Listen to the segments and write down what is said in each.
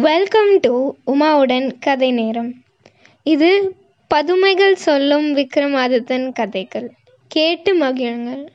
Welcome to உமாவுடன் கதை நேரம். இது பதுமைகள் சொல்லும் விக்ரமாதித்தன் கதைகள். கேட்டு மகிழுங்கள்.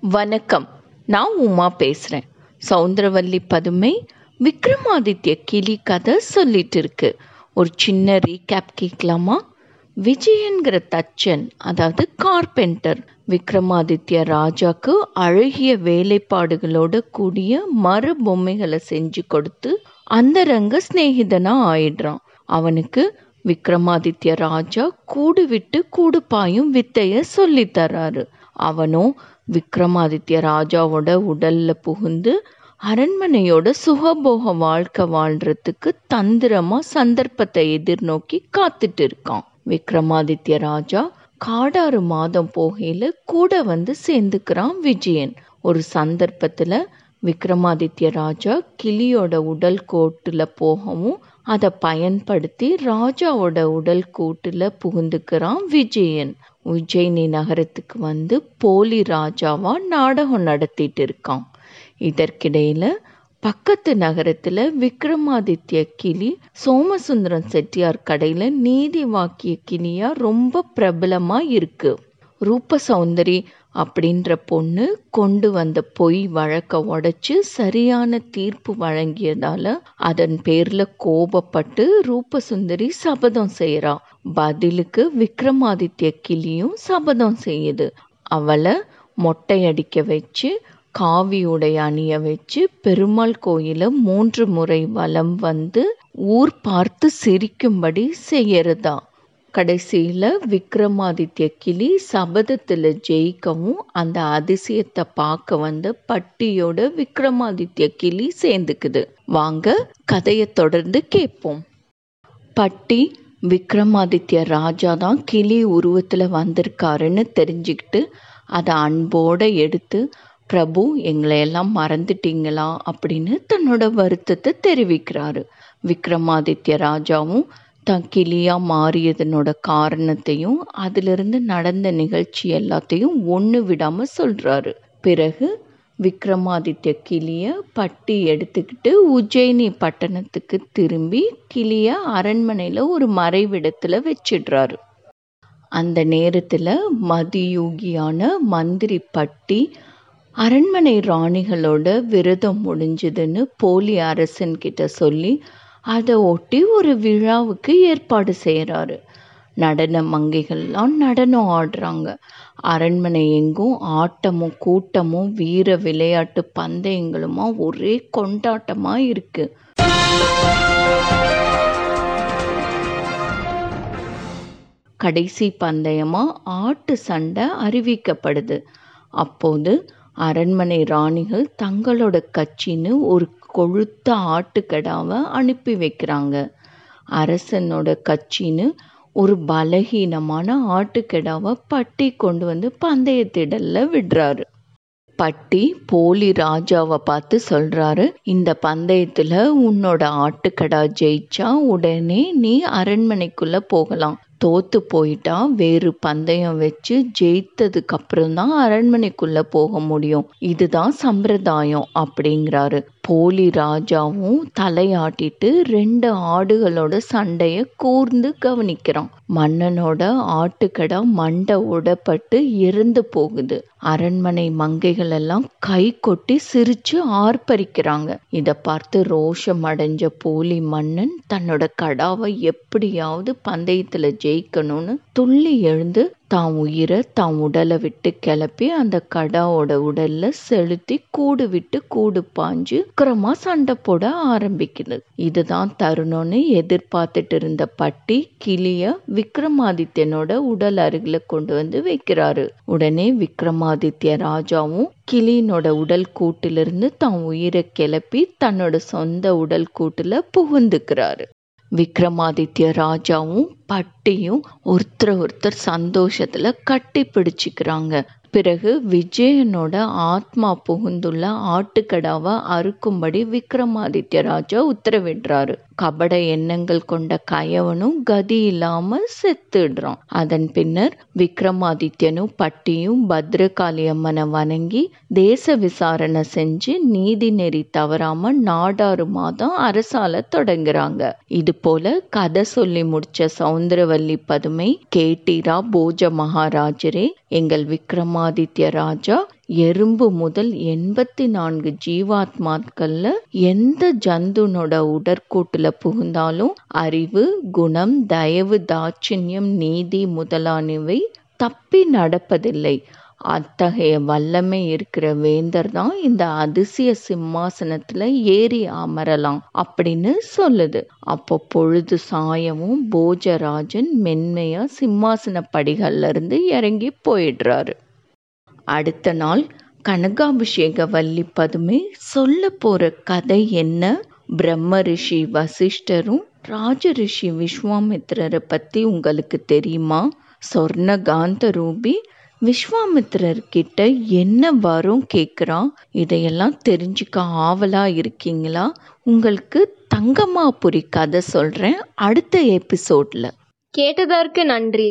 வணக்கம். நான் உமா பேசுகிறேன் சவுந்தரவல்லி பதுமை விக்ரமாதித்ய கிளி கதை சொல்லிட்டு இருக்கு. ஒரு சின்ன ரீகேப் கேட்கலாமா? விஜயன்கிற தச்சன் அதாவது கார்பெண்டர் விக்ரமாதித்ய ராஜாக்கு அழகிய வேலைப்பாடுகளோட கூடிய மர பொம்மைகளை செஞ்சு கொடுத்து அந்த ரங்க சிநேகிதனா ஆயிடுறான். அவனுக்கு விக்ரமாதித்ய ராஜா கூடு விட்டு கூடு பாயும் வித்தைய சொல்லி தர்றாரு. அவனும் விக்ரமாதித்ய ராஜாவோட உடல்ல புகுந்து அரண்மனையோட சுகபோக வாழ்க்கை வாழ்றதுக்கு தந்திரமா சந்தர்ப்பத்தை எதிர்நோக்கி காத்துட்டு இருக்கான். விக்ரமாதித்ய ராஜா காடாறு மாதம் போகையில கூட வந்து சேர்ந்துக்கிறான் விஜயன். ஒரு சந்தர்ப்பத்துல விக்ரமாதித்ய ராஜா கிளியோட உடல் கோட்டுல போகவும் அதை பயன்படுத்தி ராஜாவோட உடல் கூட்டில் புகுந்துக்கிறான் விஜயன். உஜ்ஜயினி நகரத்துக்கு வந்து போலி ராஜாவா நாடகம் நடத்திட்டு இருக்கான். இதற்கிடையில பக்கத்து நகரத்துல விக்ரமாதித்ய கிளி சோமசுந்தரம் செட்டியார் கடையில நீதி வாக்கிய கிளியா ரொம்ப பிரபலமா இருக்கு. ரூப சௌந்தரி அப்படின்ற பொண்ணு கொண்டு வந்த பொய் வழக்க உடைச்சு சரியான தீர்ப்பு வழங்கியதால அதன் பேர்ல கோபப்பட்டு ரூபசுந்தரி சபதம் செய்யறா பதிலுக்கு விக்ரமாதித்ய கிளியும் சபதம் செய்யுது. அவளை மொட்டையடிக்க வச்சு காவி உடை அணிய வச்சு பெருமாள் கோயில மூன்று முறை வலம் வந்து ஊர் பார்த்து சிரிக்கும்படி செய்யறதா. கடைசியில விக்ரமாதித்ய கிளி சபதத்துல ஜெயிக்கவும் அந்த அதிசயத்தை பார்க்க வந்த பட்டியோட விக்ரமாதித்ய கிளி சேர்ந்துக்குது. வாங்க கதையை தொடர்ந்து கேட்போம். பட்டி விக்ரமாதித்ய ராஜா தான் கிளி உருவத்துல வந்திருக்காருன்னு தெரிஞ்சுக்கிட்டு அதை அன்போட எடுத்து பிரபு எங்களை எல்லாம் மறந்துட்டீங்களா? அப்படின்னு தன்னோட வருத்தத்தை தெரிவிக்கிறாரு. விக்ரமாதித்ய ராஜாவும் தான் கிளியாக மாறியதனோட காரணத்தையும் அதிலிருந்து நடந்த நிகழ்ச்சி எல்லாத்தையும் ஒன்று விடாமல் சொல்கிறாரு பிறகு விக்ரமாதித்ய கிளியை பட்டி எடுத்துக்கிட்டு உஜ்ஜயினி பட்டணத்துக்கு திரும்பி கிளியை அரண்மனையில் ஒரு மறைவிடத்தில் வச்சிடுறாரு. அந்த நேரத்தில் மதியூகியான மந்திரி பட்டி அரண்மனை ராணிகளோட விரதம் முடிஞ்சதுன்னு போலி அரசன் கிட்ட சொல்லி அதை ஒட்டி ஒரு விழாவுக்கு ஏற்பாடு செய்கிறாரு நடன மங்கைகள்லாம் நடனம் ஆடுறாங்க. அரண்மனை எங்கும் ஆட்டமும் கூட்டமும் வீர விளையாட்டு பந்தயங்களுமா ஒரே கொண்டாட்டமா இருக்கு. கடைசி பந்தயமா ஆட்டு சண்டை அறிவிக்கப்படுது. அப்போது அரண்மனை ராணிகள் தங்களோட கட்சின்னு ஒரு கொழுத்த ஆட்டுக்கடாவை அனுப்பி வைக்கிறாங்க. அரசனோட கட்சின்னு ஒரு பலகீனமான ஆட்டுக்கடாவை பட்டி கொண்டு வந்து பந்தயத்திடல்ல விடுறாரு. பட்டி போலி ராஜாவை பார்த்து சொல்றாரு இந்த பந்தயத்துல உன்னோட ஆட்டுக்கடா ஜெயிச்சா உடனே நீ அரண்மனைக்குள்ள போகலாம். தோத்து போயிட்டா வேறு பந்தயம் வச்சு ஜெயித்ததுக்கு அப்புறம் தான் அரண்மனைக்குள்ள போக முடியும். இதுதான் சம்பிரதாயம் அப்படிங்கிறாரு. போலி ராஜாவும் தலையாட்டிட்டு ரெண்டு ஆடுகளோட சண்டைய கூர்ந்து கவனிக்கிறான். மன்னனோட ஆட்டுக்கடா மண்டை உடப்பட்டு இறந்து போகுது. அரண்மனை மங்கைகள் எல்லாம் கை கொட்டி சிரிச்சு ஆர்ப்பரிக்கிறாங்க. இத பார்த்து ரோஷம் அடைஞ்ச போலி மன்னன் தன்னோட கடாவை எப்படியாவது பந்தயத்துல ஜெயிக்கணும்னு துள்ளி எழுந்து தான் உயிரை தான் உடலை விட்டு கிளப்பி அந்த கடாவோட உடல்ல செலுத்தி கூடு விட்டு கூடு பாஞ்சு உக்கிரமா சண்டை போட ஆரம்பிக்குது. இதுதான் தருணம்னு எதிர்பார்த்துட்டு இருந்த பட்டி கிளிய விக்ரமாதித்யனோட உடல் அருகில கொண்டு வந்து வைக்கிறாரு. உடனே விக்ரமாதித்ய ராஜாவும் கிளியினோட உடல் கூட்டிலிருந்து தான் உயிரை கிளப்பி தன்னோட சொந்த உடல் கூட்டுல புகுந்துக்கிறாரு. விக்ரமாதித்ய ராஜாவும் பட்டியும் ஒருத்தர் ஒருத்தர் சந்தோஷத்துல கட்டி பிடிச்சிக்கிறாங்க. பிறகு விஜயனோட ஆத்மா புகுந்துள்ள ஆட்டுக்கடாவை அறுக்கும்படி விக்ரமாதித்ய ராஜா உத்தரவிடுறாரு. கபட எண்ணங்கள் கொண்ட கயவனும் கதி இல்லாம செத்துடுறான். அதன் பின்னர் விக்ரமாதித்யனும் பட்டியும் பத்ரகாளி அம்மனை வணங்கி தேச விசாரணை செஞ்சு நீதி நெறி தவறாம நாடாறு மாதம் அரசால தொடங்குறாங்க. இது போல கதை சொல்லி முடிச்ச சவுந்தரவல்லி பதுமை கேட்டீரா போஜ மகாராஜரே எங்கள் விக்ரமாதித்ய ராஜா எறும்பு முதல் எண்பத்தி நான்கு ஜீவாத்மாக்கள்ல எந்த ஜந்துனோட உடற்கூட்டுல புகுந்தாலும் அறிவு குணம் தயவு தாட்சிணியம் நீதி முதலானவை தப்பி நடப்பதில்லை. அத்தகைய வல்லமை இருக்கிற வேந்தர் தான் இந்த அதிசய சிம்மாசனத்துல ஏறி அமரலாம் அப்படின்னு சொல்லுது. அப்போ பொழுது சாயமும் போஜராஜன் மென்மையா சிம்மாசன படிகள்ல இருந்து இறங்கி போயிடுறாரு. அடுத்த நாள் கனகாபிஷேக வள்ளி பதுமை சொல்ல போற கதை என்ன? பிரம்ம ரிஷி வசிஷ்டரும் ராஜ ரிஷி விஸ்வாமித்திரரை பத்தி உங்களுக்கு தெரியுமா? சொர்ண காந்த ரூபி விஸ்வாமித்திரர் கிட்ட என்ன வரும் கேட்குறான் இதையெல்லாம் தெரிஞ்சுக்க ஆவலா இருக்கீங்களா? உங்களுக்கு தங்கம்மாபுரி கதை சொல்றேன் அடுத்த எபிசோட்ல. கேட்டதற்கு நன்றி.